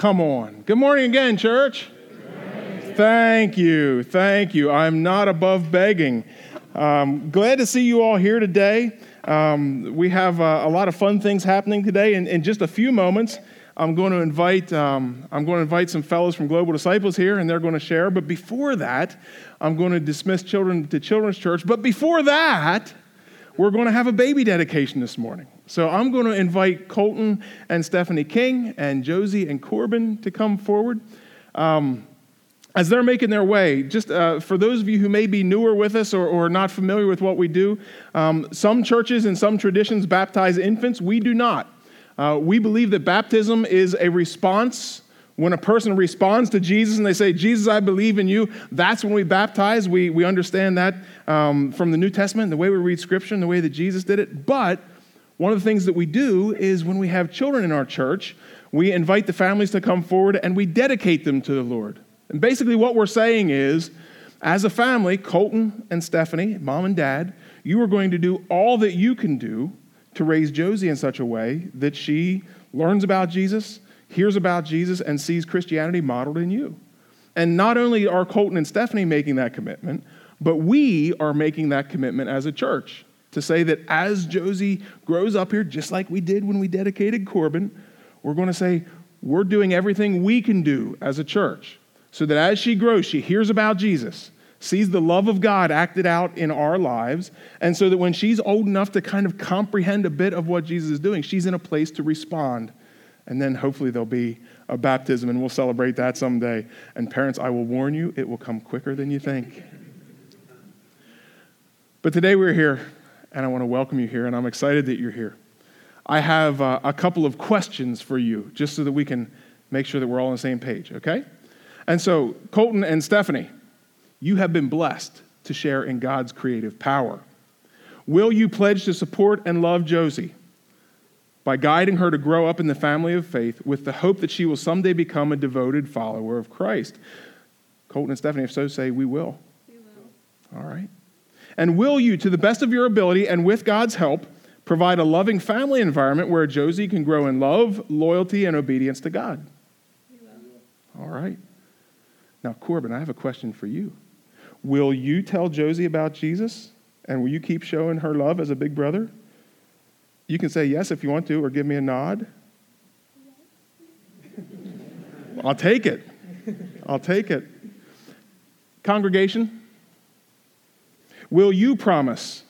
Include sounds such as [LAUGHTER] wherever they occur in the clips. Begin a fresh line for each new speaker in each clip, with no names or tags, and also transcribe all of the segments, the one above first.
come on. Good morning again, church. Thank you. Thank you. I'm not above begging. Um, glad to see you all here today. Um, we have uh, a lot of fun things happening today. In, in just a few moments, I'm going to invite um, I'm going to invite some fellows from Global Disciples here, and they're going to share. But before that, I'm going to dismiss children to Children's Church. But before that, we're going to have a baby dedication this morning. So I'm going to invite Colton and Stephanie King and Josie and Corbin to come forward. Um, as they're making their way, just uh, for those of you who may be newer with us or, or not familiar with what we do, um, some churches and some traditions baptize infants. We do not. Uh, we believe that baptism is a response. When a person responds to Jesus and they say, Jesus, I believe in you, that's when we baptize. We, we understand that um, from the New Testament, the way we read Scripture, and the way that Jesus did it. But one of the things that we do is when we have children in our church, we invite the families to come forward and we dedicate them to the Lord. And basically, what we're saying is, as a family, Colton and Stephanie, mom and dad, you are going to do all that you can do to raise Josie in such a way that she learns about Jesus, hears about Jesus, and sees Christianity modeled in you. And not only are Colton and Stephanie making that commitment, but we are making that commitment as a church to say that as Josie grows up here, just like we did when we dedicated Corbin, we're going to say, we're doing everything we can do as a church so that as she grows, she hears about Jesus sees the love of God acted out in our lives, and so that when she's old enough to kind of comprehend a bit of what Jesus is doing, she's in a place to respond. And then hopefully there'll be a baptism, and we'll celebrate that someday. And parents, I will warn you, it will come quicker than you think. [LAUGHS] But today we're here, and I want to welcome you here, and I'm excited that you're here. I have uh, a couple of questions for you, just so that we can make sure that we're all on the same page, okay? And so, Colton and Stephanie, you have been blessed to share in God's creative power. Will you pledge to support and love Josie by guiding her to grow up in the family of faith with the hope that she will someday become a devoted follower of Christ? Colton and Stephanie, if so, say, We will. We will. All right. And will you, to the best of your ability and with God's help, provide a loving family environment where Josie can grow in love, loyalty, and obedience to God? All right. Now, Corbin, I have a question for you. Will you tell Josie about Jesus? And will you keep showing her love as a big brother? You can say yes if you want to, or give me a nod. I'll take it. I'll take it. Congregation, will you promise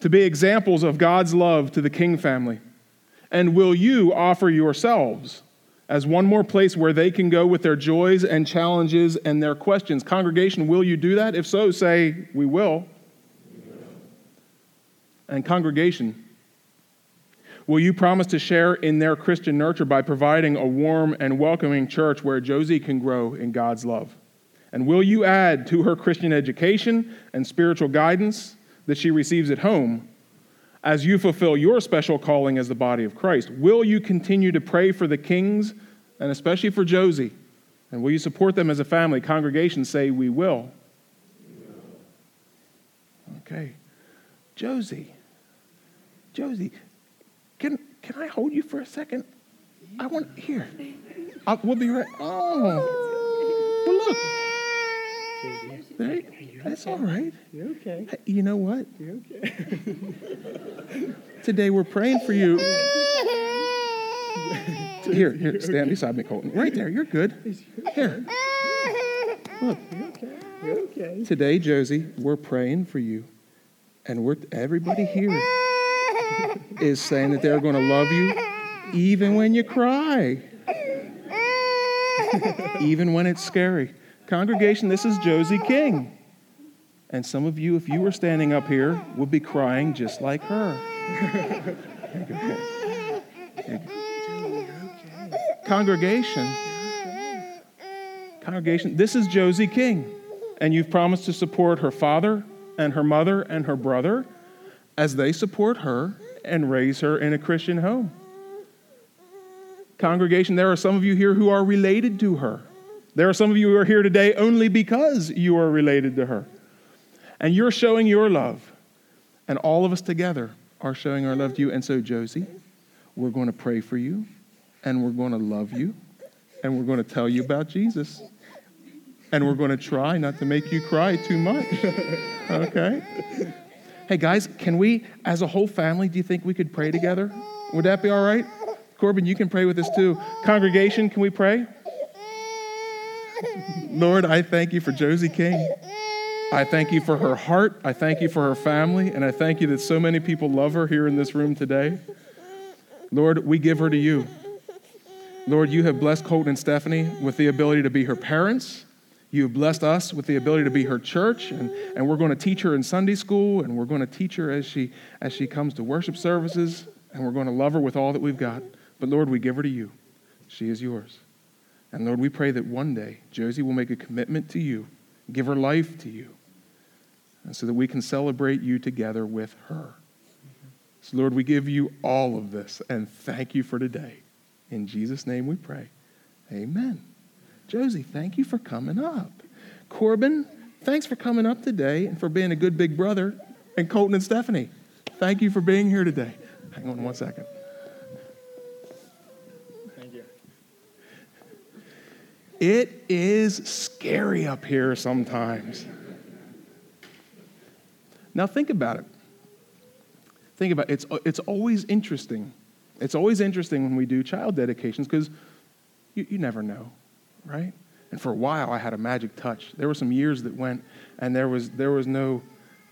to be examples of God's love to the King family? And will you offer yourselves as one more place where they can go with their joys and challenges and their questions. Congregation, will you do that? If so, say, We will. And congregation, will you promise to share in their Christian nurture by providing a warm and welcoming church where Josie can grow in God's love? And will you add to her Christian education and spiritual guidance that she receives at home as you fulfill your special calling as the body of Christ? Will you continue to pray for the kings and especially for Josie? And will you support them as a family? Congregation say, We will. Okay. Josie. Josie, can, can I hold you for a second? I want, here. [LAUGHS] I'll, we'll be right. Oh. Well, look. That's all right.
You're okay.
You know what?
You're okay. [LAUGHS]
Today we're praying for you. [LAUGHS] Here, here, stand beside me, Colton. Right there, you're good. Here. Look.
You're okay. You're okay.
Today, Josie, we're praying for you. And we're everybody here [LAUGHS] is saying that they're going to love you even when you cry. even when it's scary. Congregation, this is Josie King. And some of you, if you were standing up here, would be crying just like her. Congregation, congregation, this is Josie King. And you've promised to support her father and her mother and her brother as they support her and raise her in a Christian home. Congregation, there are some of you here who are related to her. There are some of you who are here today only because you are related to her. And you're showing your love. And all of us together are showing our love to you. And so, Josie, we're going to pray for you and we're going to love you and we're going to tell you about Jesus. And we're going to try not to make you cry too much. [LAUGHS] Okay? Hey, guys, can we, as a whole family, do you think we could pray together? Would that be all right? Corbin, you can pray with us too. Congregation, can we pray? Lord, I thank you for Josie King. I thank you for her heart. I thank you for her family. And I thank you that so many people love her here in this room today. Lord, we give her to you. Lord, you have blessed Colton and Stephanie with the ability to be her parents. You have blessed us with the ability to be her church, and, and we're going to teach her in Sunday school, and we're going to teach her as she, as she comes to worship services, and we're going to love her with all that we've got. But Lord, we give her to you. She is yours. And Lord, we pray that one day Josie will make a commitment to you, give her life to you, and so that we can celebrate you together with her. So, Lord, we give you all of this and thank you for today. In Jesus' name we pray. Amen. Josie, thank you for coming up. Corbin, thanks for coming up today and for being a good big brother. And Colton and Stephanie, thank you for being here today. Hang on one second.
Thank you.
It is scary up here sometimes. Now, think about it. Think about it. It's, it's always interesting. It's always interesting when we do child dedications because you, you never know, right? And for a while, I had a magic touch. There were some years that went, and there was, there was, no,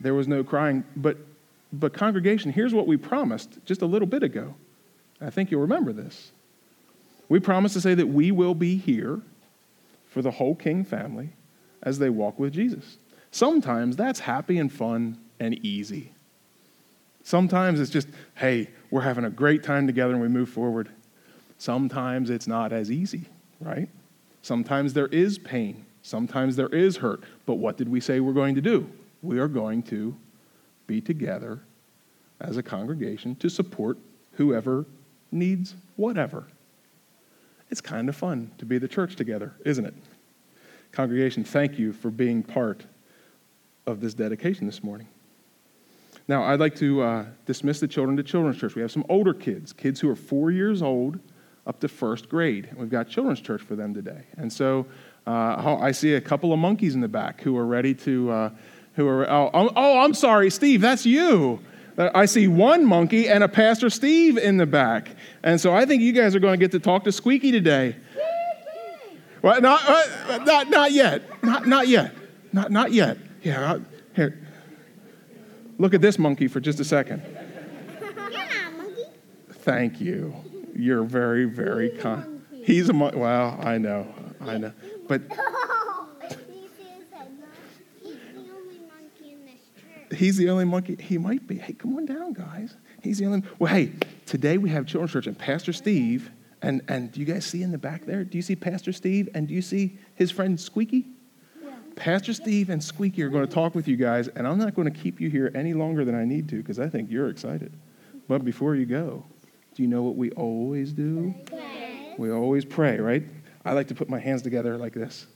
there was no crying. But, but, congregation, here's what we promised just a little bit ago. I think you'll remember this. We promised to say that we will be here for the whole King family as they walk with Jesus. Sometimes that's happy and fun and easy. Sometimes it's just, hey, we're having a great time together and we move forward. Sometimes it's not as easy, right? Sometimes there is pain. Sometimes there is hurt. But what did we say we're going to do? We are going to be together as a congregation to support whoever needs whatever. It's kind of fun to be the church together, isn't it? Congregation, thank you for being part of this dedication this morning. Now, I'd like to uh, dismiss the children to Children's Church. We have some older kids, kids who are four years old up to first grade. We've got Children's Church for them today. And so uh, I see a couple of monkeys in the back who are ready to, uh, who are, oh, oh, I'm sorry, Steve, that's you. I see one monkey and a Pastor Steve in the back. And so I think you guys are going to get to talk to Squeaky today. Well, not, uh, not, not yet. Not, not yet. Not, not yet. Yeah, here. Look at this monkey for just a second. Thank you. You're very, very kind. He's a monkey. Well, I know. I know. But [LAUGHS] he's the only monkey. He might be. Hey, come on down, guys. He's the only. Well, hey, today we have children's church and Pastor Steve. And, and do you guys see in the back there? Do you see Pastor Steve? And do you see his friend Squeaky? Yeah. Pastor Steve and Squeaky are going to talk with you guys, and I'm not going to keep you here any longer than I need to because I think you're excited. But before you go, do you know what we always do? Pray. We always pray, right? I like to put my hands together like this.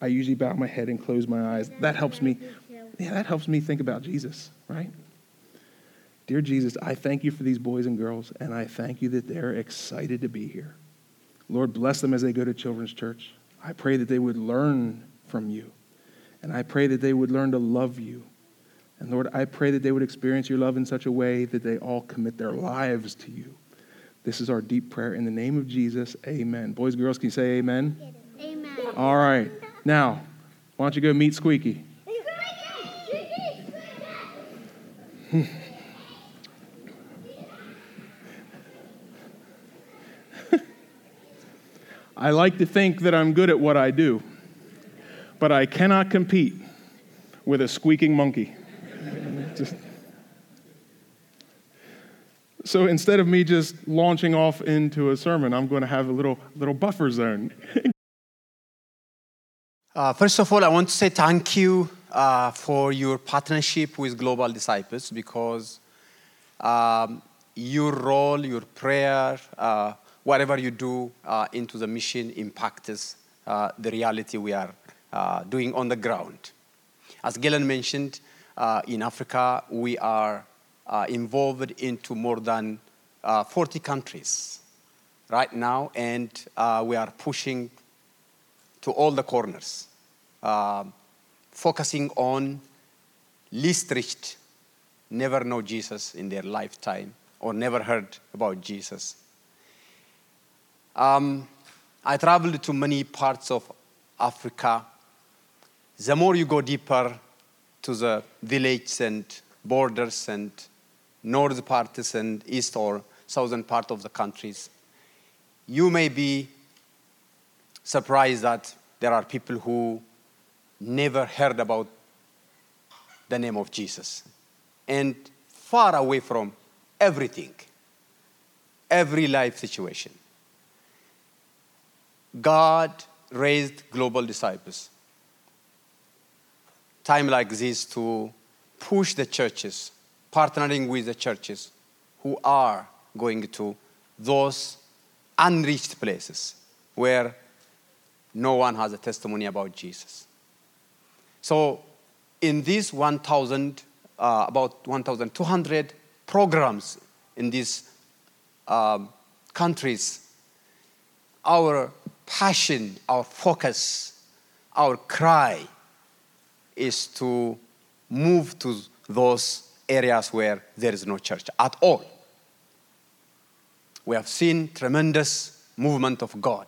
I usually bow my head and close my eyes. That helps me. Yeah, that helps me think about Jesus, right? Dear Jesus, I thank you for these boys and girls, and I thank you that they're excited to be here. Lord, bless them as they go to children's church. I pray that they would learn from you, and I pray that they would learn to love you. And Lord, I pray that they would experience your love in such a way that they all commit their lives to you. This is our deep prayer. In the name of Jesus, amen. Boys and girls, can you say amen? Amen. All right. Now, why don't you go meet Squeaky? I like to think that I'm good at what I do, but I cannot compete with a squeaking monkey. Just, so instead of me just launching off into a sermon, I'm going to have a little, little buffer zone.
uh, first of all, I want to say thank you uh, for your partnership with Global Disciples because um, your role, your prayer, uh, whatever you do uh, into the mission impacts uh, the reality we are uh, doing on the ground. As Galen mentioned, uh, in Africa, we are involved into more than uh, 40 countries right now, and we are pushing to all the corners, um, focusing on least never know Jesus in their lifetime or never heard about Jesus. Um, I traveled to many parts of Africa. The more you go deeper to the villages and borders and north parts and east or southern part of the countries, you may be surprised that there are people who never heard about the name of Jesus and far away from everything, every life situation. God raised global disciples. Time like this to push the churches, partnering with the churches who are going to those unreached places where no one has a testimony about Jesus. So, in these 1,000, uh, about 1,200 programs in these um, countries, our passion, our focus, our cry is to move to those areas where there is no church at all. We have seen tremendous movement of God.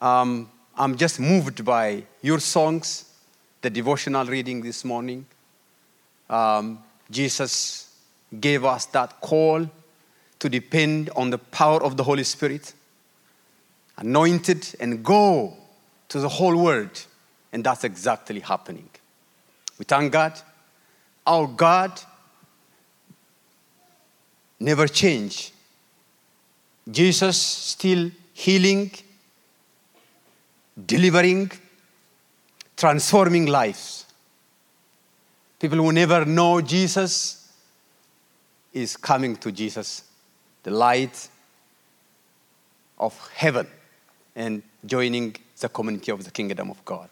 Um, I'm just moved by your songs, the devotional reading this morning. Um, Jesus gave us that call to depend on the power of the Holy Spirit, anointed, and go to the whole world. And that's exactly happening. We thank God. Our God never changed. Jesus still healing, delivering, transforming lives. People who never know Jesus is coming to Jesus, the light of heaven, and joining the community of the kingdom of God.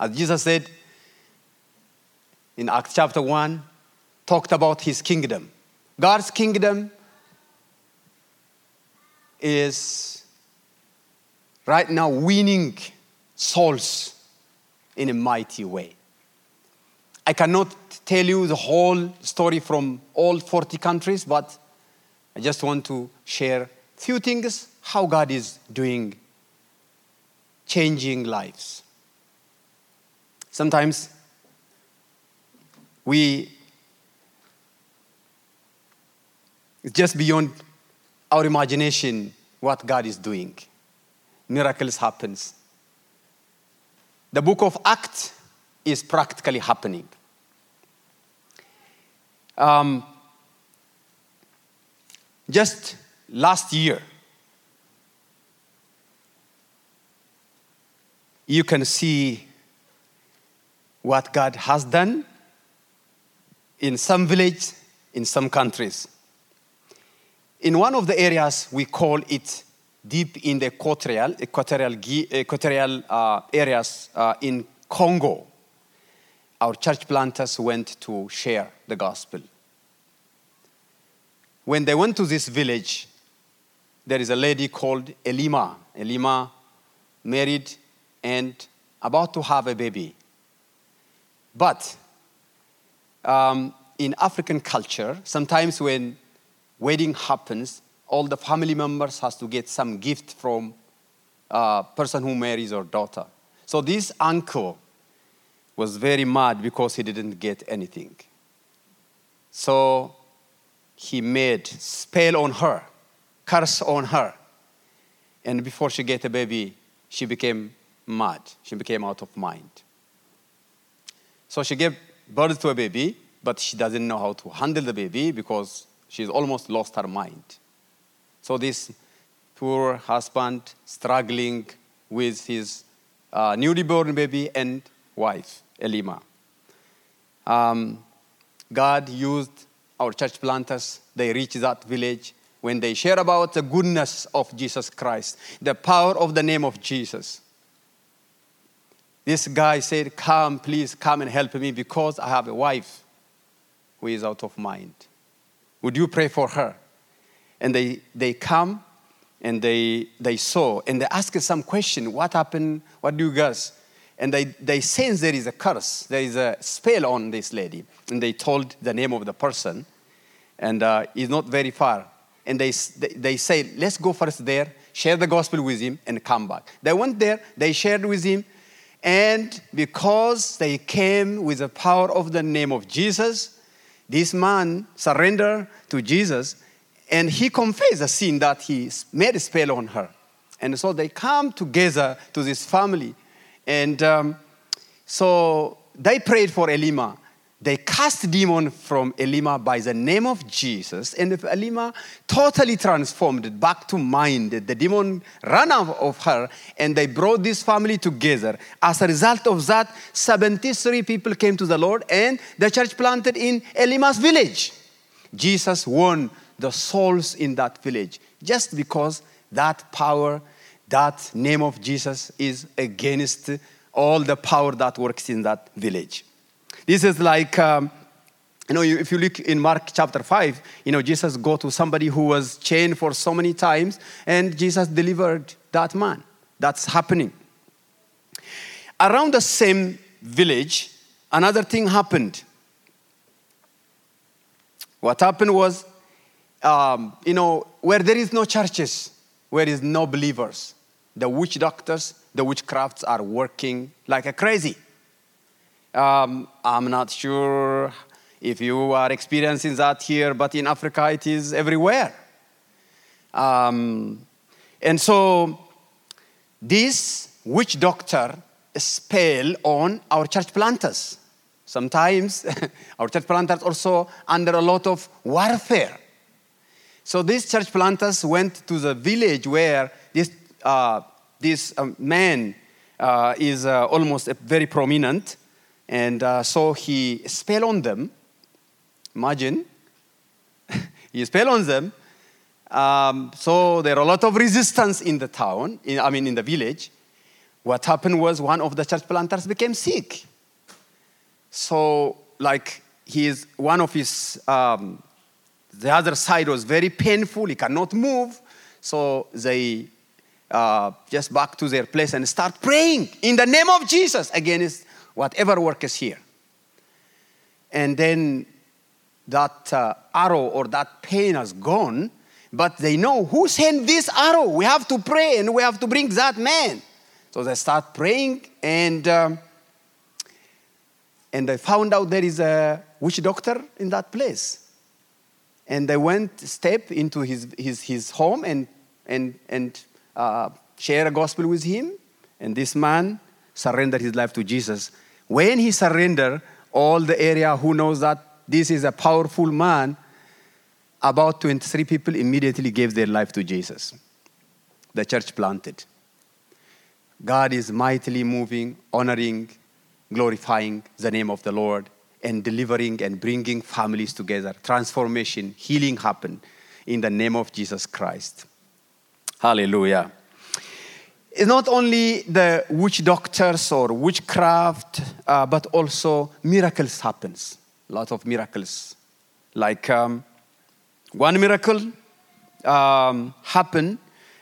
As Jesus said in Acts chapter 1, talked about his kingdom. God's kingdom is right now winning souls in a mighty way. I cannot tell you the whole story from all 40 countries, but I just want to share a few things how God is doing, changing lives. Sometimes we it's just beyond our imagination what God is doing. Miracles happens. The book of Acts is practically happening. Um, just last year, you can see what God has done in some village, in some countries. In one of the areas, we call it deep in the equatorial, equatorial, equatorial uh, areas uh, in Congo. Our church planters went to share the gospel. When they went to this village, there is a lady called Elima. Elima married and about to have a baby. But um, in African culture, sometimes when wedding happens, all the family members has to get some gift from a person who marries her daughter. So this uncle was very mad because he didn't get anything. So he made spell on her, curse on her. And before she get a baby, she became mad. She became out of mind. So she gave birth to a baby, but she doesn't know how to handle the baby because she's almost lost her mind. So this poor husband struggling with his uh, newly born baby and wife, Elima. Um, God used our church planters. They reached that village when they share about the goodness of Jesus Christ, the power of the name of Jesus. This guy said, Come, please come and help me because I have a wife who is out of mind. Would you pray for her? And they, they come and they, they saw and they asked some question what happened? What do you guys? And they, they sense there is a curse. There is a spell on this lady. And they told the name of the person and uh, he's not very far. And they, they, they say let's go first there share the gospel with him and come back. They went there they shared with him and because they came with the power of the name of jesus this man surrendered to jesus and he confessed the sin that he made a spell on her. And so they come together to this family. And um, so they prayed for Elima. They cast demon from Elima by the name of Jesus. And Elima totally transformed back to mind, the demon ran out of her and they brought this family together. As a result of that, 73 people came to the Lord and the church planted in Elima's village. Jesus won the souls in that village just because that power, that name of Jesus is against all the power that works in that village. This is like, um, you know, if you look in Mark chapter 5, you know, Jesus go to somebody who was chained for so many times and Jesus delivered that man. That's happening. Around the same village, another thing happened. What happened was, um, you know, where there is no churches, where is no believers, the witch doctors, the witchcrafts are working like a crazy. Um, I'm not sure if you are experiencing that here, but in Africa it is everywhere. Um, and so this witch doctor spell on our church planters. Sometimes [LAUGHS] our church planters also under a lot of warfare. So these church planters went to the village where this, uh, this um, man uh, is uh, almost very prominent. And uh, so he spell on them. Imagine. [LAUGHS] he spell on them. Um, so there are a lot of resistance in the town, in, I mean in the village. What happened was one of the church planters became sick. So like he is one of his um, the other side was very painful. He cannot move. So they uh, just back to their place and start praying in the name of Jesus against whatever work is here. And then that uh, arrow or that pain has gone, but they know who sent this arrow. We have to pray and we have to bring that man. So they start praying and. Um, and they found out there is a witch doctor in that place. And they went step into his, his, his home and, and, and uh, share a gospel with him. And this man surrendered his life to Jesus. When he surrendered, all the area who knows that this is a powerful man, about 23 people immediately gave their life to Jesus. The church planted. God is mightily moving, honoring, glorifying the name of the Lord, and delivering and bringing families together. Transformation, healing happen in the name of Jesus Christ. Hallelujah. It's not only the witch doctors or witchcraft, uh, but also miracles happens. A lot of miracles. Like um, one miracle um, happened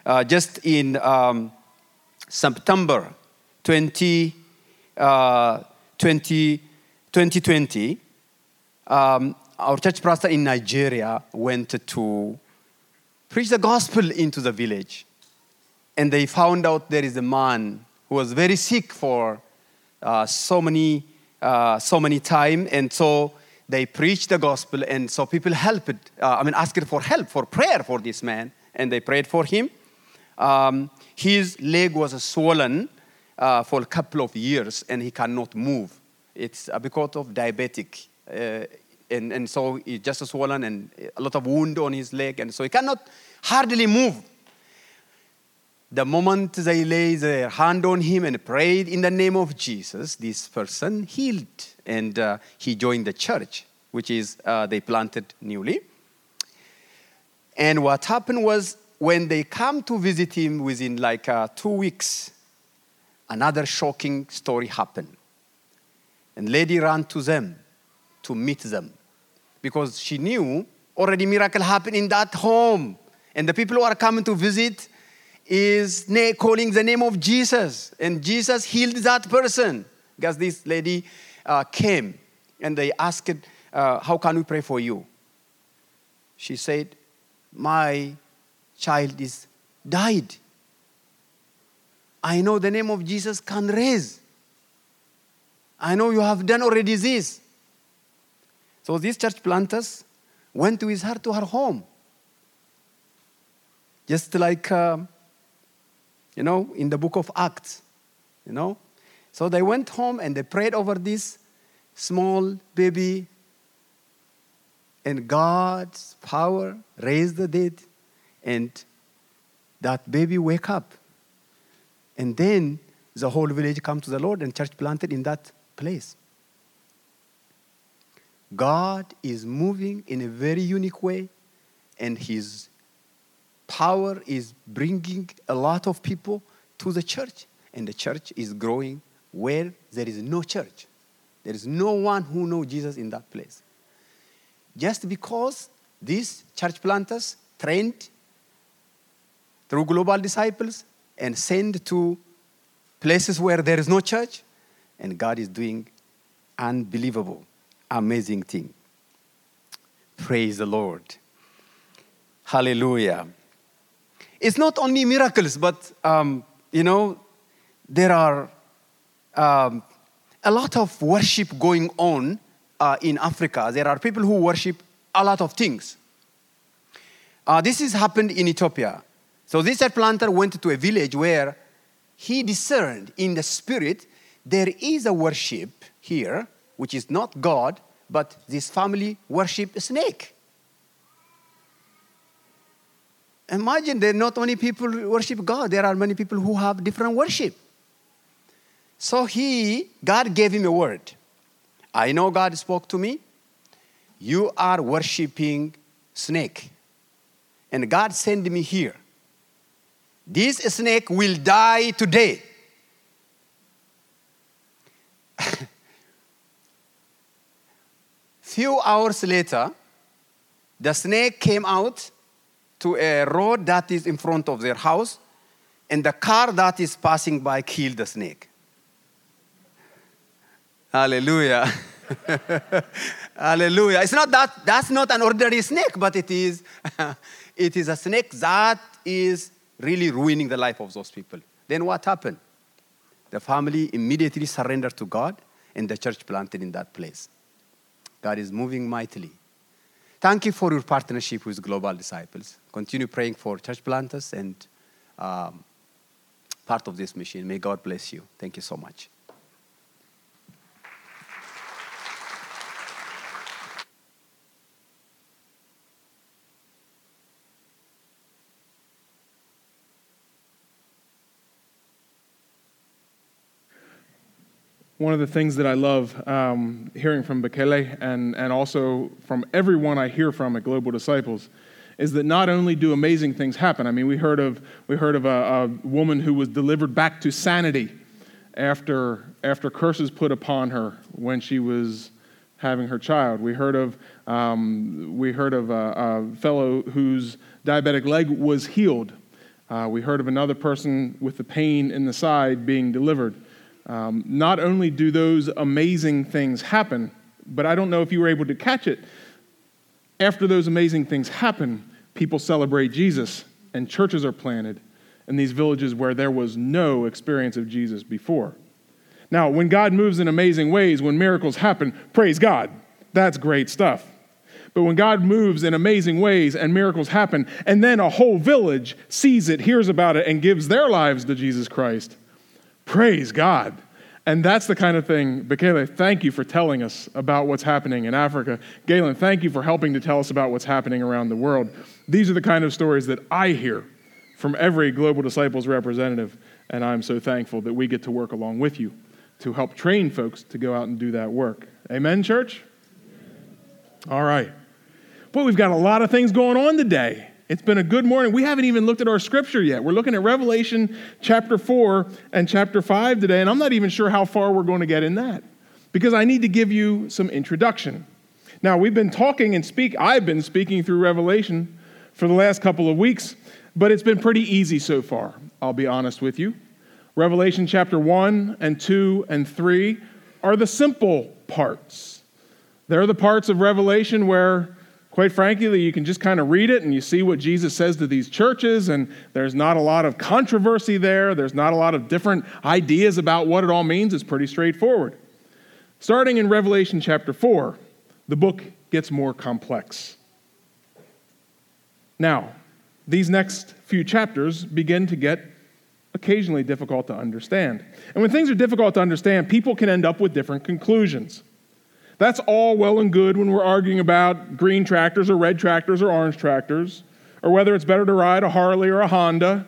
uh, just in um, September 20, uh, 20, 2020. Um, our church pastor in Nigeria went to preach the gospel into the village. And they found out there is a man who was very sick for uh, so many, uh, so many time. And so they preached the gospel. And so people helped, uh, I mean, asked for help, for prayer for this man. And they prayed for him. Um, his leg was swollen uh, for a couple of years and he cannot move. It's because of diabetic. Uh, and, and so he just swollen and a lot of wound on his leg. And so he cannot hardly move. The moment they lay their hand on him and prayed in the name of Jesus, this person healed and uh, he joined the church, which is uh, they planted newly. And what happened was when they come to visit him within like uh, two weeks, another shocking story happened. And lady ran to them to meet them because she knew already miracle happened in that home. And the people who are coming to visit, is calling the name of Jesus, and Jesus healed that person. Because this lady uh, came and they asked, uh, How can we pray for you? She said, My child is died. I know the name of Jesus can raise. I know you have done already this. So these church planters went with her to her home. Just like, um, you know, in the book of Acts, you know. So they went home and they prayed over this small baby, and God's power raised the dead, and that baby wake up. And then the whole village come to the Lord and church planted in that place. God is moving in a very unique way, and His power is bringing a lot of people to the church, and the church is growing where there is no church. There is no one who knows Jesus in that place. Just because these church planters trained through global disciples and sent to places where there is no church, and God is doing unbelievable, amazing thing. Praise the Lord. Hallelujah. It's not only miracles, but um, you know, there are um, a lot of worship going on uh, in Africa. There are people who worship a lot of things. Uh, this has happened in Ethiopia. So this church planter went to a village where he discerned in the spirit there is a worship here, which is not God, but this family worship a snake. Imagine there are not only people worship God, there are many people who have different worship. So he, God gave him a word. I know God spoke to me. You are worshiping snake. And God sent me here. This snake will die today. [LAUGHS] Few hours later, the snake came out to a road that is in front of their house, and the car that is passing by killed the snake. Hallelujah. [LAUGHS] Hallelujah. It's not that that's not an ordinary snake, but it is [LAUGHS] it is a snake that is really ruining the life of those people. Then what happened? The family immediately surrendered to God and the church planted in that place. God is moving mightily. Thank you for your partnership with Global Disciples. Continue praying for church planters and um, part of this mission. May God bless you. Thank you so much.
One of the things that I love um, hearing from Bekele and, and also from everyone I hear from at Global Disciples is that not only do amazing things happen, I mean, we heard of, we heard of a, a woman who was delivered back to sanity after, after curses put upon her when she was having her child. We heard of, um, we heard of a, a, fellow whose diabetic leg was healed. Uh, we heard of another person with the pain in the side being delivered. Um, not only do those amazing things happen, but I don't know if you were able to catch it. After those amazing things happen, people celebrate Jesus and churches are planted in these villages where there was no experience of Jesus before. Now, when God moves in amazing ways, when miracles happen, praise God. That's great stuff. But when God moves in amazing ways and miracles happen, and then a whole village sees it, hears about it, and gives their lives to Jesus Christ, Praise God. And that's the kind of thing, Bekele, thank you for telling us about what's happening in Africa. Galen, thank you for helping to tell us about what's happening around the world. These are the kind of stories that I hear from every Global Disciples representative, and I'm so thankful that we get to work along with you to help train folks to go out and do that work. Amen, church? All right. Boy, we've got a lot of things going on today. It's been a good morning. We haven't even looked at our scripture yet. We're looking at Revelation chapter 4 and chapter 5 today, and I'm not even sure how far we're going to get in that because I need to give you some introduction. Now, we've been talking and speak, I've been speaking through Revelation for the last couple of weeks but it's been pretty easy so far, I'll be honest with you. Revelation chapter 1 and 2 and 3 are the simple parts. They're the parts of Revelation where, quite frankly, you can just kind of read it and you see what Jesus says to these churches, and there's not a lot of controversy there. There's not a lot of different ideas about what it all means. It's pretty straightforward. Starting in Revelation chapter 4, the book gets more complex. Now, these next few chapters begin to get occasionally difficult to understand. And when things are difficult to understand, people can end up with different conclusions. That's all well and good when we're arguing about green tractors or red tractors or orange tractors, or whether it's better to ride a Harley or a Honda,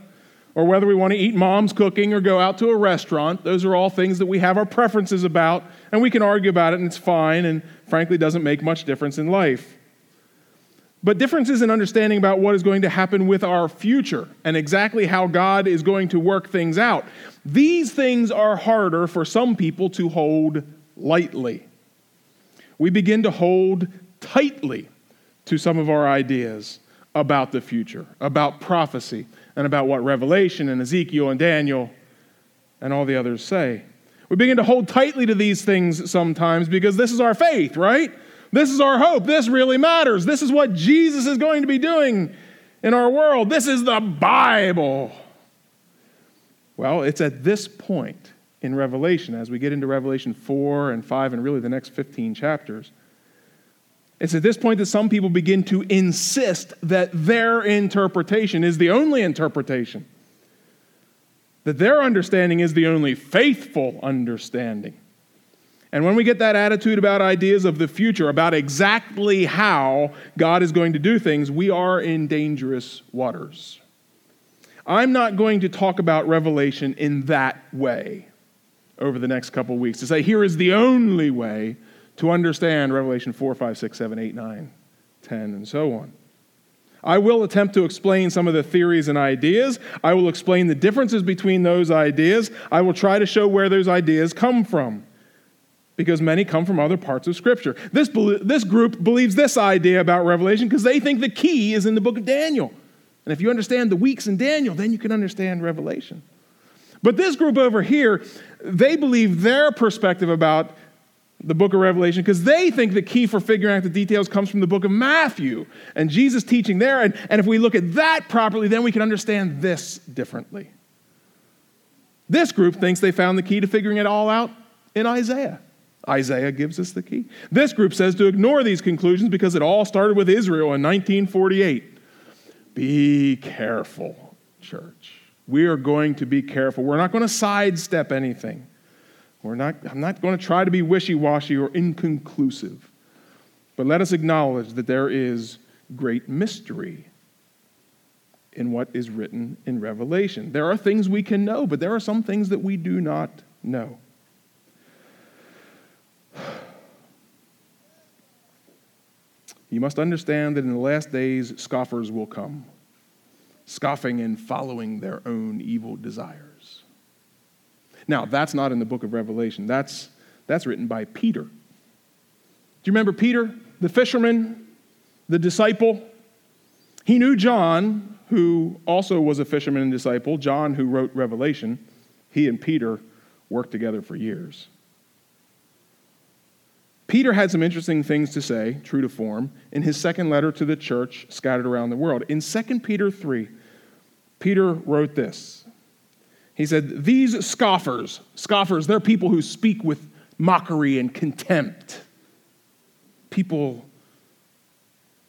or whether we want to eat mom's cooking or go out to a restaurant. Those are all things that we have our preferences about, and we can argue about it, and it's fine, and frankly, doesn't make much difference in life. But differences in understanding about what is going to happen with our future and exactly how God is going to work things out. These things are harder for some people to hold lightly. We begin to hold tightly to some of our ideas about the future, about prophecy, and about what Revelation and Ezekiel and Daniel and all the others say. We begin to hold tightly to these things sometimes because this is our faith, right? This is our hope. This really matters. This is what Jesus is going to be doing in our world. This is the Bible. Well, it's at this point in Revelation, as we get into Revelation 4 and 5 and really the next 15 chapters, it's at this point that some people begin to insist that their interpretation is the only interpretation, that their understanding is the only faithful understanding. And when we get that attitude about ideas of the future, about exactly how God is going to do things, we are in dangerous waters. I'm not going to talk about Revelation in that way over the next couple weeks to say, here is the only way to understand Revelation 4, 5, 6, 7, 8, 9, 10, and so on. I will attempt to explain some of the theories and ideas. I will explain the differences between those ideas. I will try to show where those ideas come from because many come from other parts of Scripture. This, this group believes this idea about Revelation because they think the key is in the book of Daniel. And if you understand the weeks in Daniel, then you can understand Revelation. But this group over here, they believe their perspective about the book of Revelation because they think the key for figuring out the details comes from the book of Matthew and Jesus teaching there. And, and if we look at that properly, then we can understand this differently. This group thinks they found the key to figuring it all out in Isaiah. Isaiah gives us the key. This group says to ignore these conclusions because it all started with Israel in 1948. Be careful, church. We are going to be careful. We're not going to sidestep anything. We're not, I'm not going to try to be wishy washy or inconclusive. But let us acknowledge that there is great mystery in what is written in Revelation. There are things we can know, but there are some things that we do not know. [SIGHS] You must understand that in the last days, scoffers will come, scoffing and following their own evil desires. Now, that's not in the book of Revelation. That's, that's written by Peter. Do you remember Peter, the fisherman, the disciple? He knew John, who also was a fisherman and disciple, John, who wrote Revelation. He and Peter worked together for years. Peter had some interesting things to say, true to form, in his second letter to the church scattered around the world. In 2 Peter 3, Peter wrote this. He said, These scoffers, scoffers, they're people who speak with mockery and contempt. People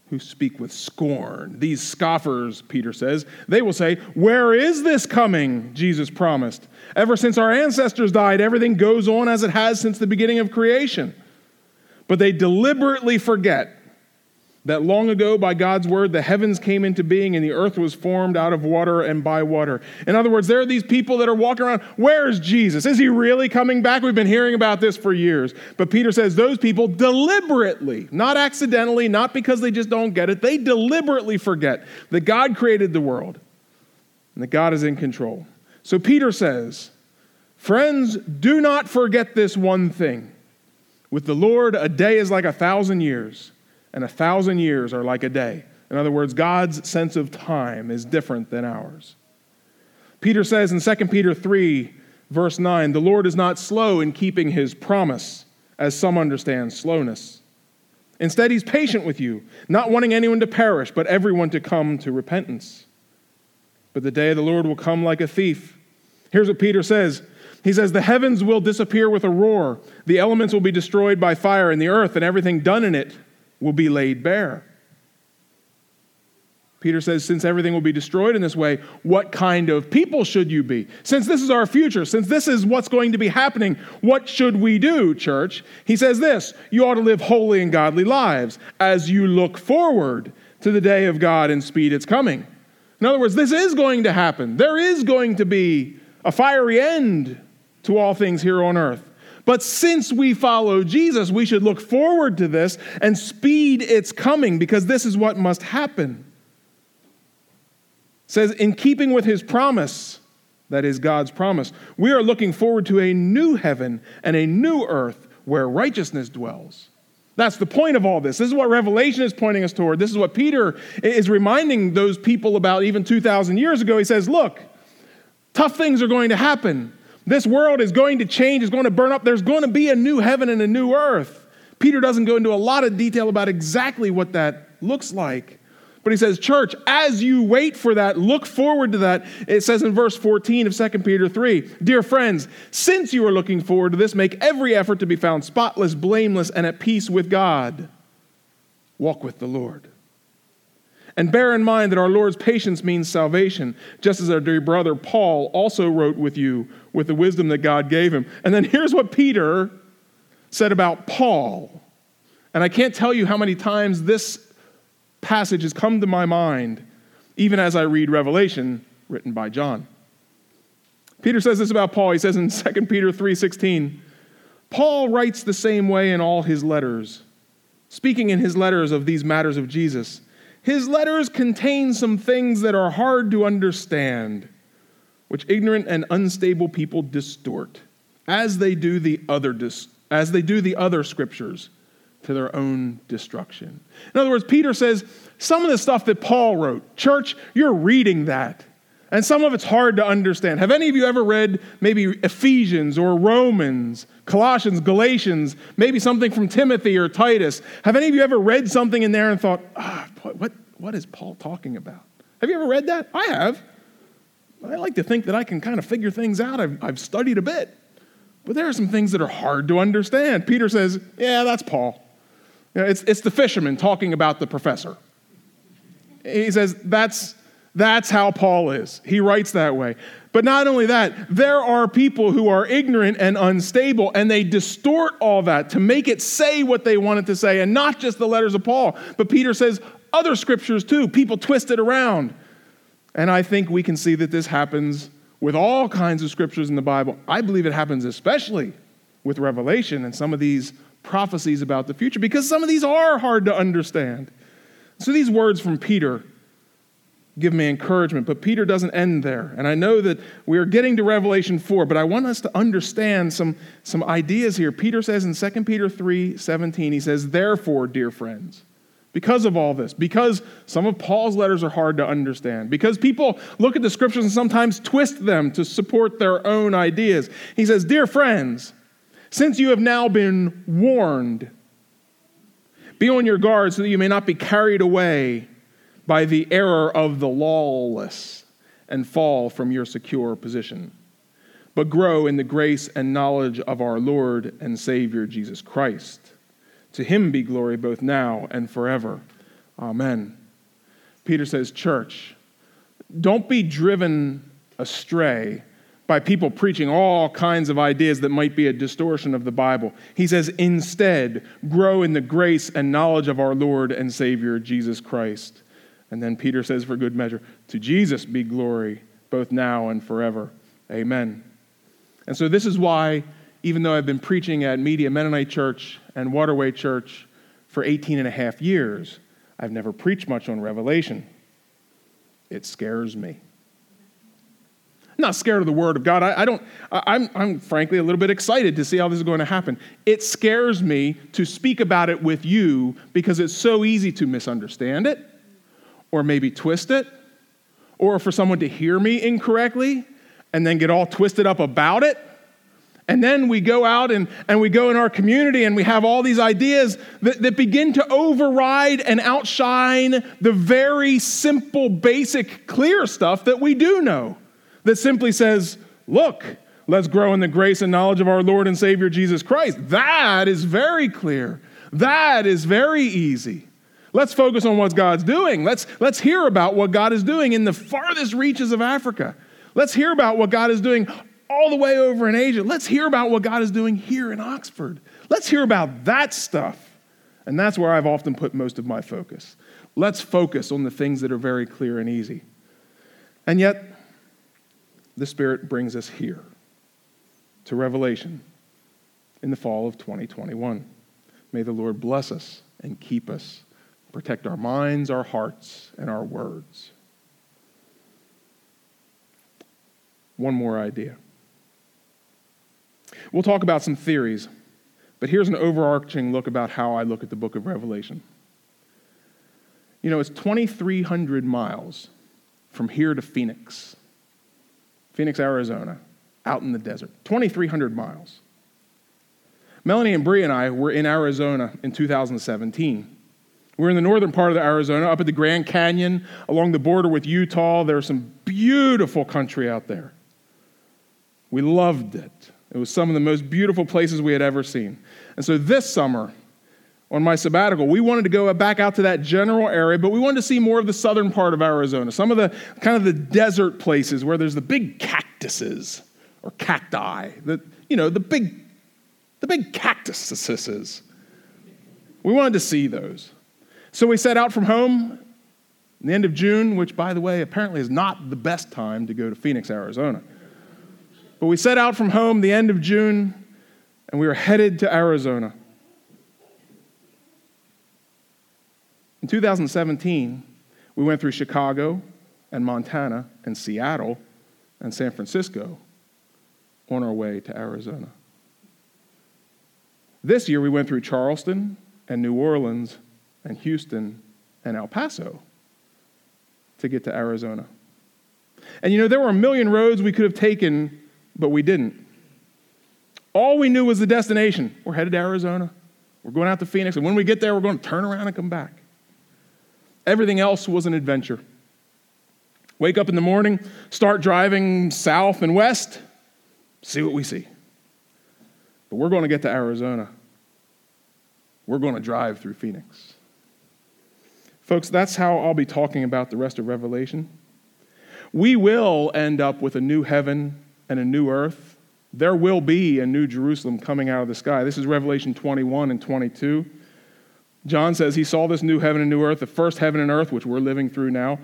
who speak with scorn. These scoffers, Peter says, they will say, Where is this coming? Jesus promised. Ever since our ancestors died, everything goes on as it has since the beginning of creation. But they deliberately forget that long ago, by God's word, the heavens came into being and the earth was formed out of water and by water. In other words, there are these people that are walking around. Where's Jesus? Is he really coming back? We've been hearing about this for years. But Peter says those people deliberately, not accidentally, not because they just don't get it, they deliberately forget that God created the world and that God is in control. So Peter says, Friends, do not forget this one thing with the Lord, a day is like a thousand years, and a thousand years are like a day. In other words, God's sense of time is different than ours. Peter says in 2 Peter 3, verse 9, the Lord is not slow in keeping his promise, as some understand slowness. Instead, he's patient with you, not wanting anyone to perish, but everyone to come to repentance. But the day of the Lord will come like a thief. Here's what Peter says He says, The heavens will disappear with a roar, the elements will be destroyed by fire, and the earth and everything done in it will be laid bare. Peter says, since everything will be destroyed in this way, what kind of people should you be? Since this is our future, since this is what's going to be happening, what should we do, church? He says this you ought to live holy and godly lives as you look forward to the day of God and speed its coming. In other words, this is going to happen. There is going to be a fiery end to all things here on earth. But since we follow Jesus, we should look forward to this and speed its coming because this is what must happen says, in keeping with his promise, that is God's promise, we are looking forward to a new heaven and a new earth where righteousness dwells. That's the point of all this. This is what Revelation is pointing us toward. This is what Peter is reminding those people about even 2,000 years ago. He says, Look, tough things are going to happen. This world is going to change, it's going to burn up. There's going to be a new heaven and a new earth. Peter doesn't go into a lot of detail about exactly what that looks like. But he says, Church, as you wait for that, look forward to that. It says in verse 14of 2 Peter 3 Dear friends, since you are looking forward to this, make every effort to be found spotless, blameless, and at peace with God. Walk with the Lord. And bear in mind that our Lord's patience means salvation, just as our dear brother Paul also wrote with you with the wisdom that God gave him. And then here's what Peter said about Paul. And I can't tell you how many times this passage has come to my mind even as I read Revelation written by John. Peter says this about Paul. He says in [LAUGHS] 2 Peter 3:16, Paul writes the same way in all his letters, speaking in his letters of these matters of Jesus. His letters contain some things that are hard to understand, which ignorant and unstable people distort, as they do the other dis- as they do the other scriptures to their own destruction. In other words, Peter says some of the stuff that Paul wrote, church, you're reading that. And some of it's hard to understand. Have any of you ever read maybe Ephesians or Romans, Colossians, Galatians, maybe something from Timothy or Titus? Have any of you ever read something in there and thought, ah, what, what is Paul talking about? Have you ever read that? I have. I like to think that I can kind of figure things out. I've, I've studied a bit. But there are some things that are hard to understand. Peter says, yeah, that's Paul. You know, it's, it's the fisherman talking about the professor. He says that's, that's how Paul is. He writes that way. But not only that, there are people who are ignorant and unstable, and they distort all that to make it say what they want it to say, and not just the letters of Paul. But Peter says other scriptures too. People twist it around. And I think we can see that this happens with all kinds of scriptures in the Bible. I believe it happens especially with Revelation and some of these prophecies about the future because some of these are hard to understand. So these words from Peter give me encouragement, but Peter doesn't end there. And I know that we are getting to Revelation 4, but I want us to understand some, some ideas here. Peter says in 2 Peter 3 17, he says, Therefore, dear friends, because of all this, because some of Paul's letters are hard to understand, because people look at the scriptures and sometimes twist them to support their own ideas. He says, Dear friends, since you have now been warned, be on your guard so that you may not be carried away by the error of the lawless and fall from your secure position, but grow in the grace and knowledge of our Lord and Savior Jesus Christ. To him be glory both now and forever. Amen. Peter says, Church, don't be driven astray by people preaching all kinds of ideas that might be a distortion of the Bible. He says, instead, grow in the grace and knowledge of our Lord and Savior, Jesus Christ. And then Peter says, for good measure, to Jesus be glory, both now and forever. Amen. And so, this is why, even though I've been preaching at Media Mennonite Church and Waterway Church for 18 and a half years, I've never preached much on Revelation. It scares me. I'm not scared of the word of God. I, I don't, I, I'm, I'm frankly a little bit excited to see how this is going to happen. It scares me to speak about it with you because it's so easy to misunderstand it or maybe twist it, or for someone to hear me incorrectly and then get all twisted up about it. And then we go out and, and we go in our community and we have all these ideas that, that begin to override and outshine the very simple, basic, clear stuff that we do know. That simply says, look, let's grow in the grace and knowledge of our Lord and Savior Jesus Christ. That is very clear. That is very easy. Let's focus on what God's doing. Let's, let's hear about what God is doing in the farthest reaches of Africa. Let's hear about what God is doing all the way over in Asia. Let's hear about what God is doing here in Oxford. Let's hear about that stuff. And that's where I've often put most of my focus. Let's focus on the things that are very clear and easy. And yet, the Spirit brings us here to Revelation in the fall of 2021. May the Lord bless us and keep us, protect our minds, our hearts, and our words. One more idea. We'll talk about some theories, but here's an overarching look about how I look at the book of Revelation. You know, it's 2,300 miles from here to Phoenix, Phoenix, Arizona, out in the desert. 2,300 miles. Melanie and Bree and I were in Arizona in 2017. We're in the northern part of Arizona, up at the Grand Canyon, along the border with Utah. There's some beautiful country out there. We loved it. It was some of the most beautiful places we had ever seen. And so this summer, on my sabbatical, we wanted to go back out to that general area, but we wanted to see more of the southern part of Arizona, some of the kind of the desert places where there's the big cactuses or cacti, the, you know, the big, the big cactuses. We wanted to see those. So we set out from home in the end of June, which, by the way, apparently is not the best time to go to Phoenix, Arizona. But we set out from home the end of June, and we were headed to Arizona. In 2017, we went through Chicago and Montana and Seattle and San Francisco on our way to Arizona. This year, we went through Charleston and New Orleans and Houston and El Paso to get to Arizona. And you know, there were a million roads we could have taken but we didn't. All we knew was the destination. We're headed to Arizona. We're going out to Phoenix. And when we get there, we're going to turn around and come back. Everything else was an adventure. Wake up in the morning, start driving south and west, see what we see. But we're going to get to Arizona. We're going to drive through Phoenix. Folks, that's how I'll be talking about the rest of Revelation. We will end up with a new heaven and a new earth. There will be a new Jerusalem coming out of the sky. This is Revelation 21 and 22. John says he saw this new heaven and new earth, the first heaven and earth, which we're living through now,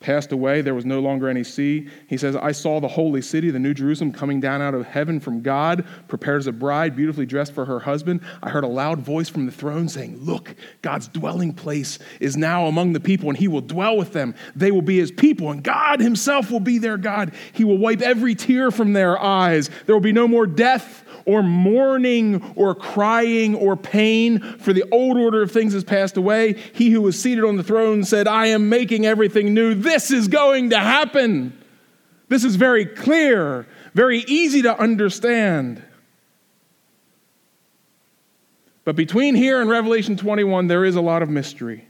passed away. There was no longer any sea. He says, I saw the holy city, the new Jerusalem, coming down out of heaven from God, prepared as a bride, beautifully dressed for her husband. I heard a loud voice from the throne saying, Look, God's dwelling place is now among the people, and he will dwell with them. They will be his people, and God himself will be their God. He will wipe every tear from their eyes. There will be no more death or mourning or crying or pain, for the old order of things has passed away. He who was seated on the throne said, I am making everything new. This is going to happen. This is very clear, very easy to understand. But between here and Revelation 21, there is a lot of mystery.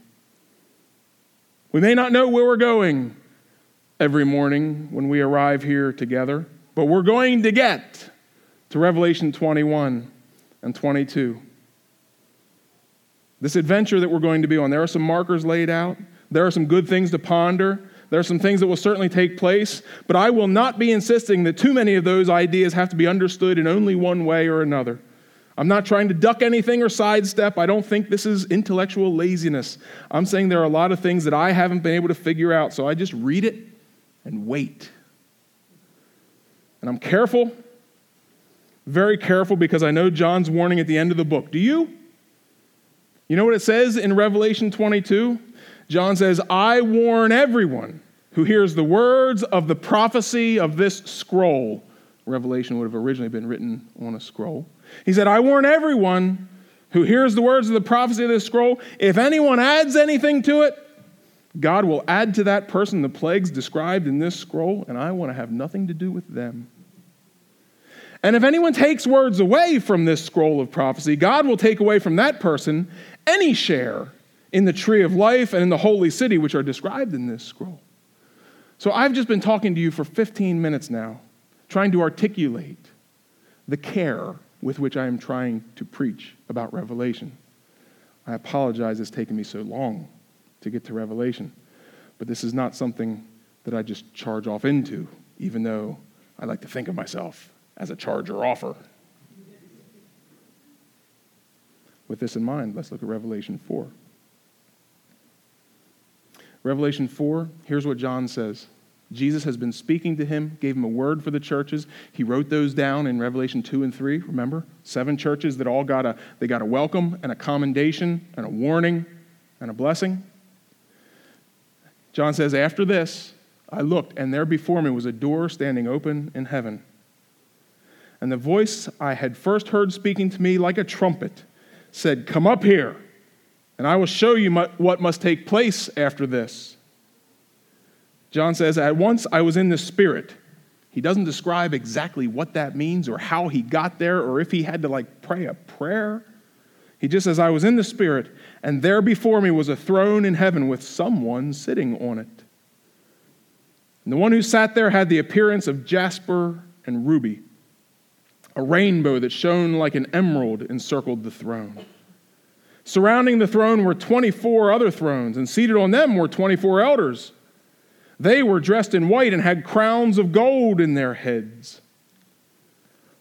We may not know where we're going every morning when we arrive here together, but we're going to get to Revelation 21 and 22. This adventure that we're going to be on, there are some markers laid out. There are some good things to ponder. There are some things that will certainly take place, but I will not be insisting that too many of those ideas have to be understood in only one way or another. I'm not trying to duck anything or sidestep. I don't think this is intellectual laziness. I'm saying there are a lot of things that I haven't been able to figure out, so I just read it and wait. And I'm careful very careful because I know John's warning at the end of the book. Do you? You know what it says in Revelation 22? John says, I warn everyone who hears the words of the prophecy of this scroll. Revelation would have originally been written on a scroll. He said, I warn everyone who hears the words of the prophecy of this scroll. If anyone adds anything to it, God will add to that person the plagues described in this scroll, and I want to have nothing to do with them. And if anyone takes words away from this scroll of prophecy, God will take away from that person any share in the tree of life and in the holy city, which are described in this scroll. So I've just been talking to you for 15 minutes now, trying to articulate the care with which I am trying to preach about Revelation. I apologize it's taken me so long to get to Revelation, but this is not something that I just charge off into, even though I like to think of myself as a charger offer. With this in mind, let's look at Revelation 4. Revelation 4, here's what John says. Jesus has been speaking to him, gave him a word for the churches. He wrote those down in Revelation 2 and 3, remember? Seven churches that all got a they got a welcome and a commendation and a warning and a blessing. John says, "After this, I looked and there before me was a door standing open in heaven. And the voice I had first heard speaking to me like a trumpet said, "Come up here." And I will show you what must take place after this. John says, At once I was in the Spirit. He doesn't describe exactly what that means or how he got there or if he had to like pray a prayer. He just says, I was in the Spirit, and there before me was a throne in heaven with someone sitting on it. And the one who sat there had the appearance of jasper and ruby. A rainbow that shone like an emerald encircled the throne. Surrounding the throne were 24 other thrones, and seated on them were 24 elders. They were dressed in white and had crowns of gold in their heads.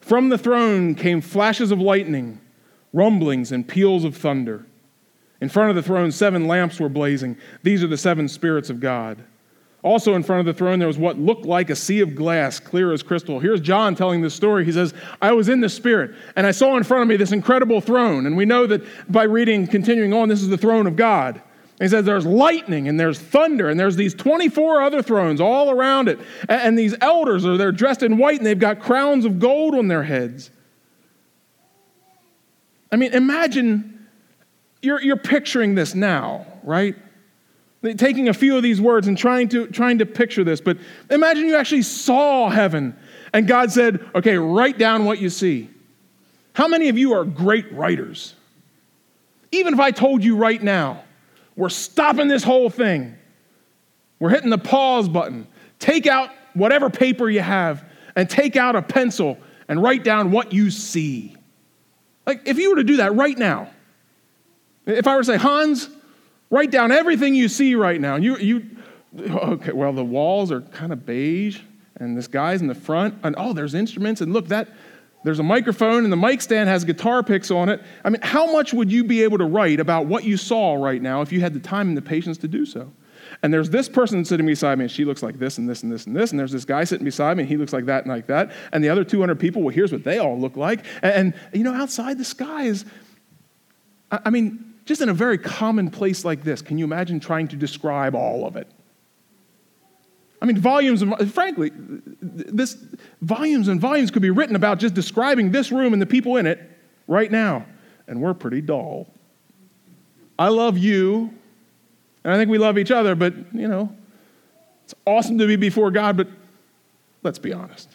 From the throne came flashes of lightning, rumblings, and peals of thunder. In front of the throne, seven lamps were blazing. These are the seven spirits of God. Also, in front of the throne, there was what looked like a sea of glass, clear as crystal. Here's John telling this story. He says, I was in the Spirit, and I saw in front of me this incredible throne. And we know that by reading, continuing on, this is the throne of God. And he says there's lightning and there's thunder and there's these 24 other thrones all around it. And, these elders are they're dressed in white and they've got crowns of gold on their heads. I mean, imagine you're, you're picturing this now, right? Taking a few of these words and trying to, trying to picture this, but imagine you actually saw heaven and God said, okay, write down what you see. How many of you are great writers? Even if I told you right now, we're stopping this whole thing, we're hitting the pause button. Take out whatever paper you have and take out a pencil and write down what you see. Like, if you were to do that right now, if I were to say, Hans, Write down everything you see right now. You, you, okay, well, the walls are kind of beige, and this guy's in the front, and oh, there's instruments, and look, that there's a microphone, and the mic stand has guitar picks on it. I mean, how much would you be able to write about what you saw right now if you had the time and the patience to do so? And there's this person sitting beside me, and she looks like this and this and this and this. And there's this guy sitting beside me, and he looks like that and like that. And the other 200 people, well, here's what they all look like. And, and you know, outside the sky is, I, I mean, just in a very common place like this, can you imagine trying to describe all of it? I mean, volumes of, frankly, this volumes and volumes could be written about just describing this room and the people in it right now, and we're pretty dull. I love you, and I think we love each other, but you know, it's awesome to be before God, but let's be honest.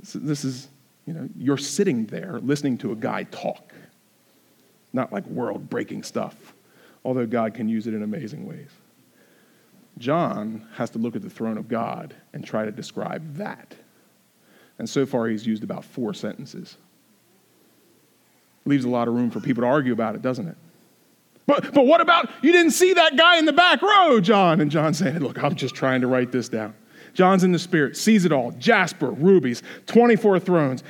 This, this is, you know, you're sitting there listening to a guy talk not like world breaking stuff, although God can use it in amazing ways. John has to look at the throne of God and try to describe that. And so far, he's used about four sentences. Leaves a lot of room for people to argue about it, doesn't it? But, but what about you didn't see that guy in the back row, John? And John saying, Look, I'm just trying to write this down. John's in the spirit, sees it all jasper, rubies, 24 thrones.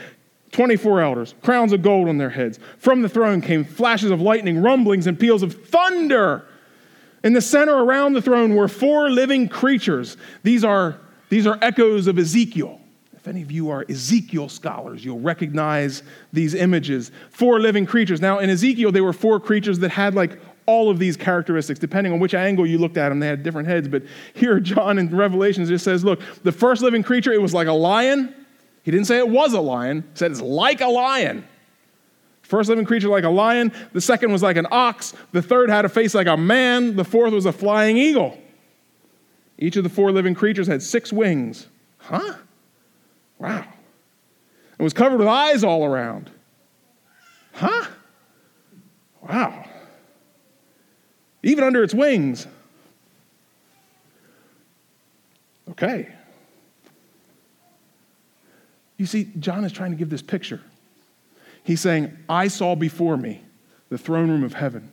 24 elders, crowns of gold on their heads. From the throne came flashes of lightning, rumblings, and peals of thunder. In the center around the throne were four living creatures. These are, these are echoes of Ezekiel. If any of you are Ezekiel scholars, you'll recognize these images. Four living creatures. Now, in Ezekiel, they were four creatures that had like all of these characteristics. Depending on which angle you looked at them, they had different heads. But here, [LAUGHS] John in Revelations just says, look, the first living creature, it was like a lion. He didn't say it was a lion, he said it's like a lion. First living creature like a lion, the second was like an ox, the third had a face like a man, the fourth was a flying eagle. Each of the four living creatures had six wings. Huh? Wow. It was covered with eyes all around. Huh? Wow. Even under its wings. Okay. You see, John is trying to give this picture. He's saying, I saw before me the throne room of heaven.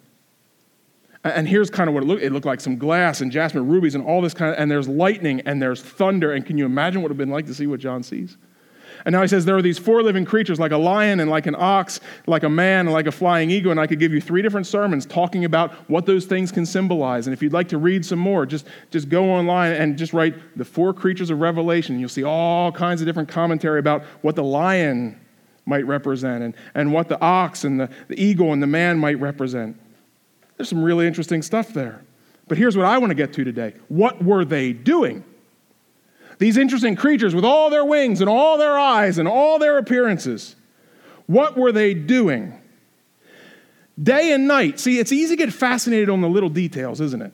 And here's kind of what it looked. It looked like some glass and jasper rubies and all this kind of, and there's lightning and there's thunder. And can you imagine what it would have been like to see what John sees? And now he says there are these four living creatures, like a lion and like an ox, like a man and like a flying eagle. And I could give you three different sermons talking about what those things can symbolize. And if you'd like to read some more, just, just go online and just write the four creatures of Revelation. You'll see all kinds of different commentary about what the lion might represent and, and what the ox and the, the eagle and the man might represent. There's some really interesting stuff there. But here's what I want to get to today. What were they doing? These interesting creatures with all their wings and all their eyes and all their appearances. What were they doing? Day and night. See, it's easy to get fascinated on the little details, isn't it?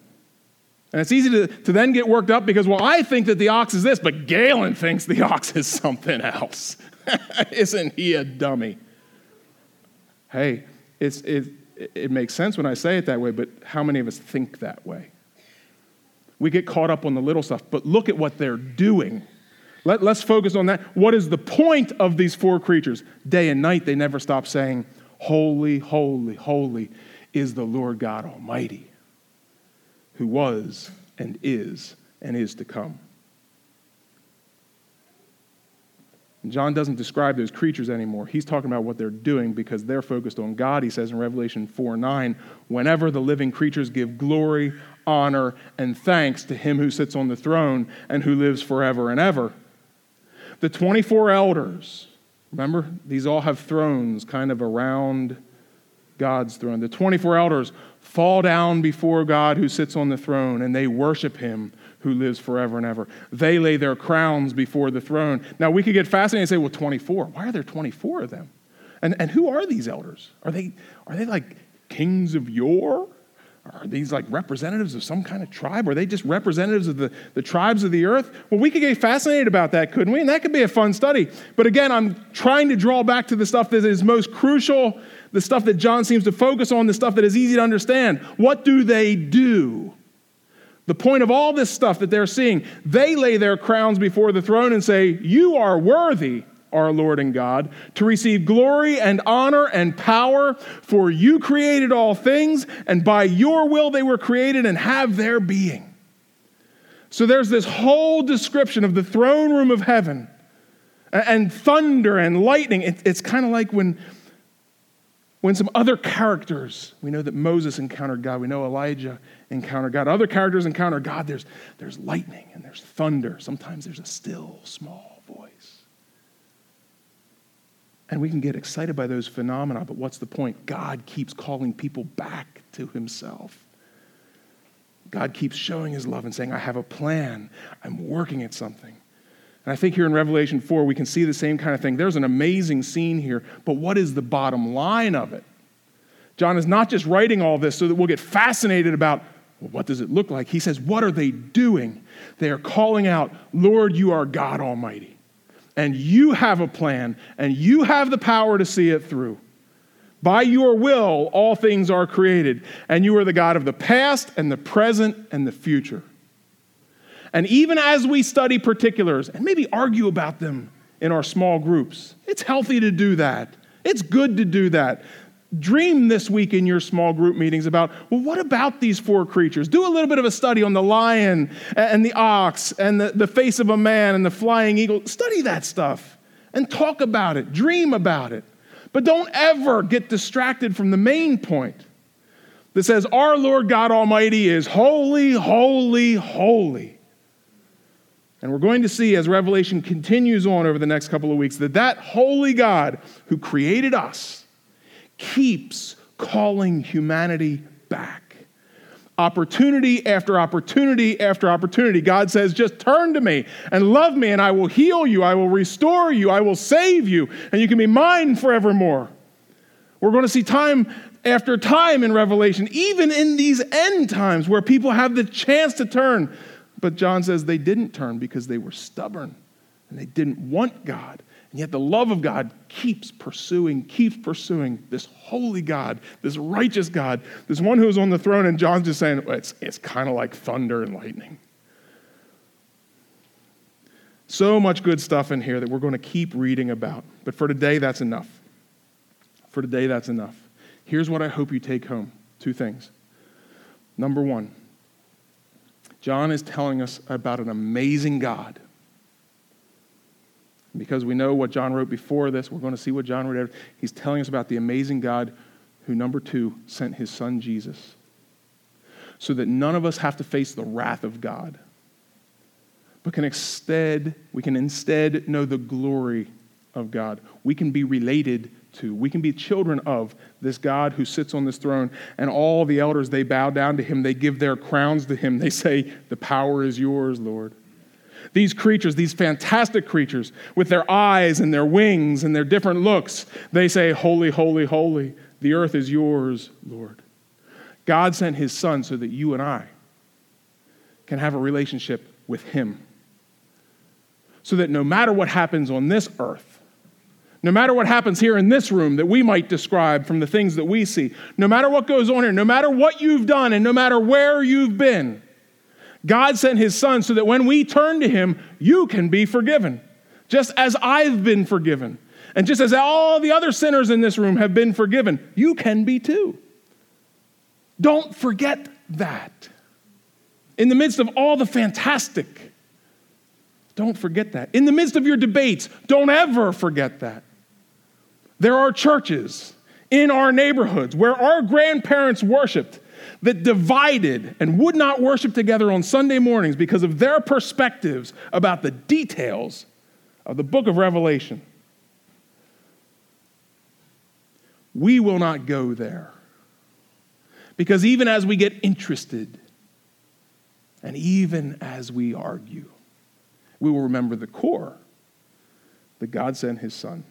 And it's easy to, to then get worked up because, well, I think that the ox is this, but Galen thinks the ox is something else. [LAUGHS] Isn't he a dummy? Hey, it's, it, it makes sense when I say it that way, but how many of us think that way? We get caught up on the little stuff, but look at what they're doing. Let, us focus on that. What is the point of these four creatures? Day and night, they never stop saying, Holy, holy, holy is the Lord God Almighty, who was and is and is to come. John doesn't describe those creatures anymore. He's talking about what they're doing because they're focused on God. He says in Revelation 4 9, whenever the living creatures give glory, honor, and thanks to him who sits on the throne and who lives forever and ever. The 24 elders, remember, these all have thrones kind of around God's throne. The 24 elders fall down before God who sits on the throne and they worship him who lives forever and ever. They lay their crowns before the throne. Now, we could get fascinated and say, well, 24. Why are there 24 of them? And, and who are these elders? Are they, are they like kings of yore? Are these like representatives of some kind of tribe? Are they just representatives of the, the tribes of the earth? Well, we could get fascinated about that, couldn't we? And that could be a fun study. But again, I'm trying to draw back to the stuff that is most crucial, the stuff that John seems to focus on, the stuff that is easy to understand. What do they do? The point of all this stuff that they're seeing, they lay their crowns before the throne and say, You are worthy, our Lord and God, to receive glory and honor and power, for you created all things, and by your will they were created and have their being. So there's this whole description of the throne room of heaven and thunder and lightning. It's kind of like when when some other characters, we know that Moses encountered God, we know Elijah encountered God, other characters encounter God, there's, there's lightning and there's thunder. Sometimes there's a still, small. And we can get excited by those phenomena, but what's the point? God keeps calling people back to himself. God keeps showing his love and saying, I have a plan. I'm working at something. And I think here in Revelation 4, we can see the same kind of thing. There's an amazing scene here, but what is the bottom line of it? John is not just writing all this so that we'll get fascinated about well, what does it look like. He says, What are they doing? They are calling out, Lord, you are God Almighty. And you have a plan, and you have the power to see it through. By your will, all things are created, and you are the God of the past and the present and the future. And even as we study particulars and maybe argue about them in our small groups, it's healthy to do that. It's good to do that. Dream this week in your small group meetings about, well, what about these four creatures? Do a little bit of a study on the lion and the ox and the, the face of a man and the flying eagle. Study that stuff and talk about it, dream about it. But don't ever get distracted from the main point that says, Our Lord God Almighty is holy, holy, holy. And we're going to see as Revelation continues on over the next couple of weeks that that holy God who created us keeps calling humanity back. Opportunity after opportunity after opportunity. God says, just turn to me and love me, and I will heal you, I will restore you, I will save you, and you can be mine forevermore. We're going to see time after time in Revelation, even in these end times where people have the chance to turn. But John says they didn't turn because they were stubborn and they didn't want God. And yet the love of God keeps pursuing, keeps pursuing this holy God, this righteous God, this one who is on the throne. And John's just saying, it's, it's kind of like thunder and lightning. So much good stuff in here that we're going to keep reading about. But for today, that's enough. For today, that's enough. Here's what I hope you take home two things. Number one, John is telling us about an amazing God. Because we know what John wrote before this, we're going to see what John wrote. He's telling us about the amazing God who, number two, sent his son Jesus so that none of us have to face the wrath of God, but can instead, we can instead know the glory of God. We can be related to, we can be children of this God who sits on this throne. And all the elders, they bow down to him. They give their crowns to him. They say, The power is yours, Lord. These creatures, these fantastic creatures, with their eyes and their wings and their different looks, they say, Holy, holy, holy. The earth is yours, Lord. God sent his son so that you and I can have a relationship with him. So that no matter what happens on this earth, no matter what happens here in this room that we might describe from the things that we see, no matter what goes on here, no matter what you've done, and no matter where you've been, God sent his son so that when we turn to him, you can be forgiven, just as I've been forgiven. And just as all the other sinners in this room have been forgiven, you can be too. Don't forget that. In the midst of all the fantastic, don't forget that. In the midst of your debates, don't ever forget that. There are churches in our neighborhoods where our grandparents worshiped that divided and would not worship together on Sunday mornings because of their perspectives about the details of the book of Revelation. We will not go there. Because even as we get interested, and even as we argue, we will remember the core that God sent his son.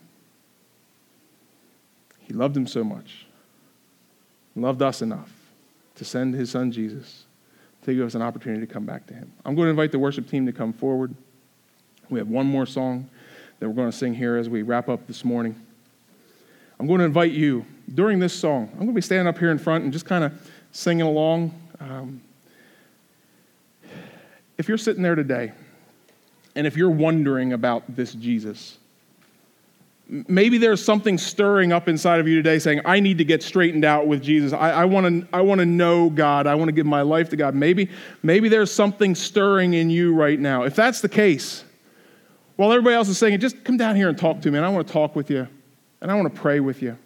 He loved him so much, loved us enough to send his son Jesus to give us an opportunity to come back to him. I'm going to invite the worship team to come forward. We have one more song that we're going to sing here as we wrap up this morning. I'm going to invite you during this song. I'm going to be standing up here in front and just kind of singing along. Um, if you're sitting there today, and if you're wondering about this Jesus, maybe there's something stirring up inside of you today saying, I need to get straightened out with Jesus. I, I want to know God. I want to give my life to God. Maybe, maybe there's something stirring in you right now. If that's the case, while everybody else is saying, just come down here and talk to me, and I want to talk with you, and I want to pray with you.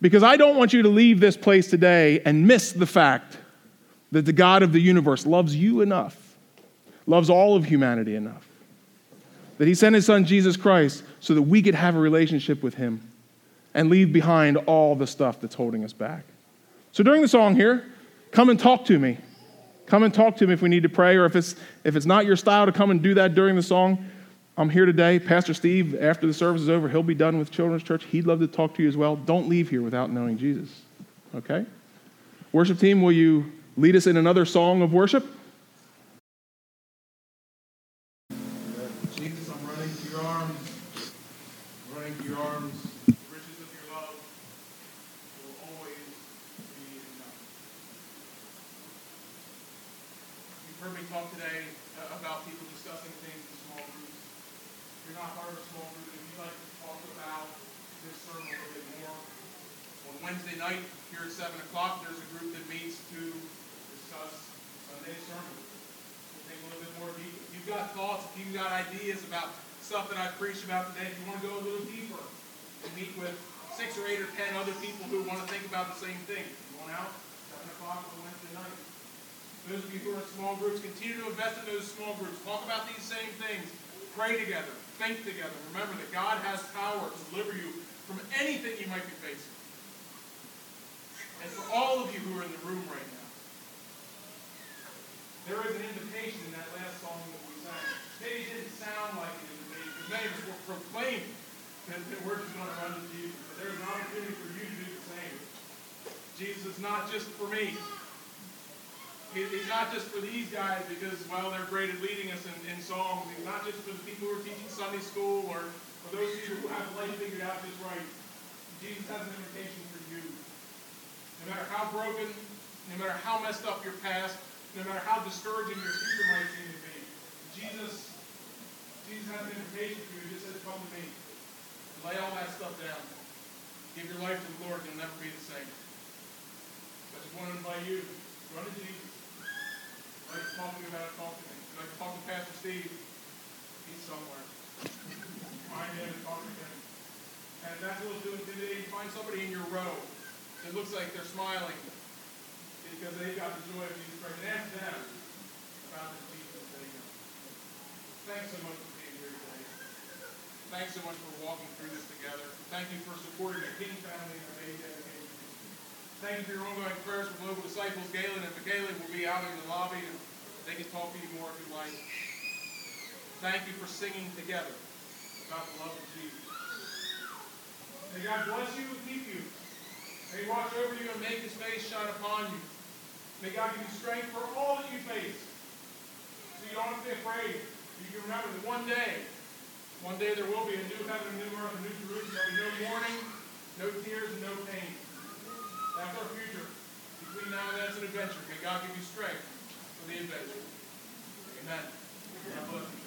Because I don't want you to leave this place today and miss the fact that the God of the universe loves you enough, loves all of humanity enough that he sent his son Jesus Christ so that we could have a relationship with him and leave behind all the stuff that's holding us back. So during the song here, come and talk to me. Come and talk to me if we need to pray, or if it's, if it's not your style to come and do that during the song. I'm here today. Pastor Steve, after the service is over, he'll be done with Children's Church. He'd love to talk to you as well. Don't leave here without knowing Jesus. Okay? Worship team, will you lead us in another song of worship?
Pray together. Think together. Remember that God has power to deliver you from anything you might be facing. And for all of you who are in the room right now, there is an invitation in that last song that we sang. Maybe it didn't sound like an invitation, many of us were proclaiming
that, then we're just going to run to Jesus. But there's an opportunity for you to do the same. Jesus is not just for me. He's not just for these guys because, well, they're great at leading us in, in songs. He's not just for the people who are teaching Sunday school or, or those of you who have life figured out just right. Jesus has an invitation for you. No matter how broken, no matter how messed up your past, no matter how discouraging your future might seem to be, Jesus, Jesus has an invitation for you. He just says, come to me. Lay all that stuff down. Give your life to the Lord, and you'll never be the same. I just want to invite you, run to Jesus. If like to talk to me about it, talk to me. If like to talk to Pastor Steve, he's somewhere. Find him and talk to him. And if that's what we'll do today, find somebody in your row that looks like they're smiling because they've got the joy of Jesus Christ. And ask them about the Jesus they know. Thanks so much for being here today. Thanks so much for walking through this together. Thank you for supporting the King family and baby dedication. Thank you for your ongoing prayers for global disciples. Galen and Michaela will be out in the lobby and they can talk to you more if you'd like. Thank you for singing together about the love of Jesus. May God bless you and keep you. May He watch over you and make His face shine upon you. May God give you strength for all that you face. So you don't have to be afraid. You can remember that one day, one day there will be a new heaven, a new earth, a new Jerusalem. There'll be no mourning, no tears, and no pain. That's our future. Between now and then, it's an adventure. May God give you strength for the adventure. Amen. God bless you.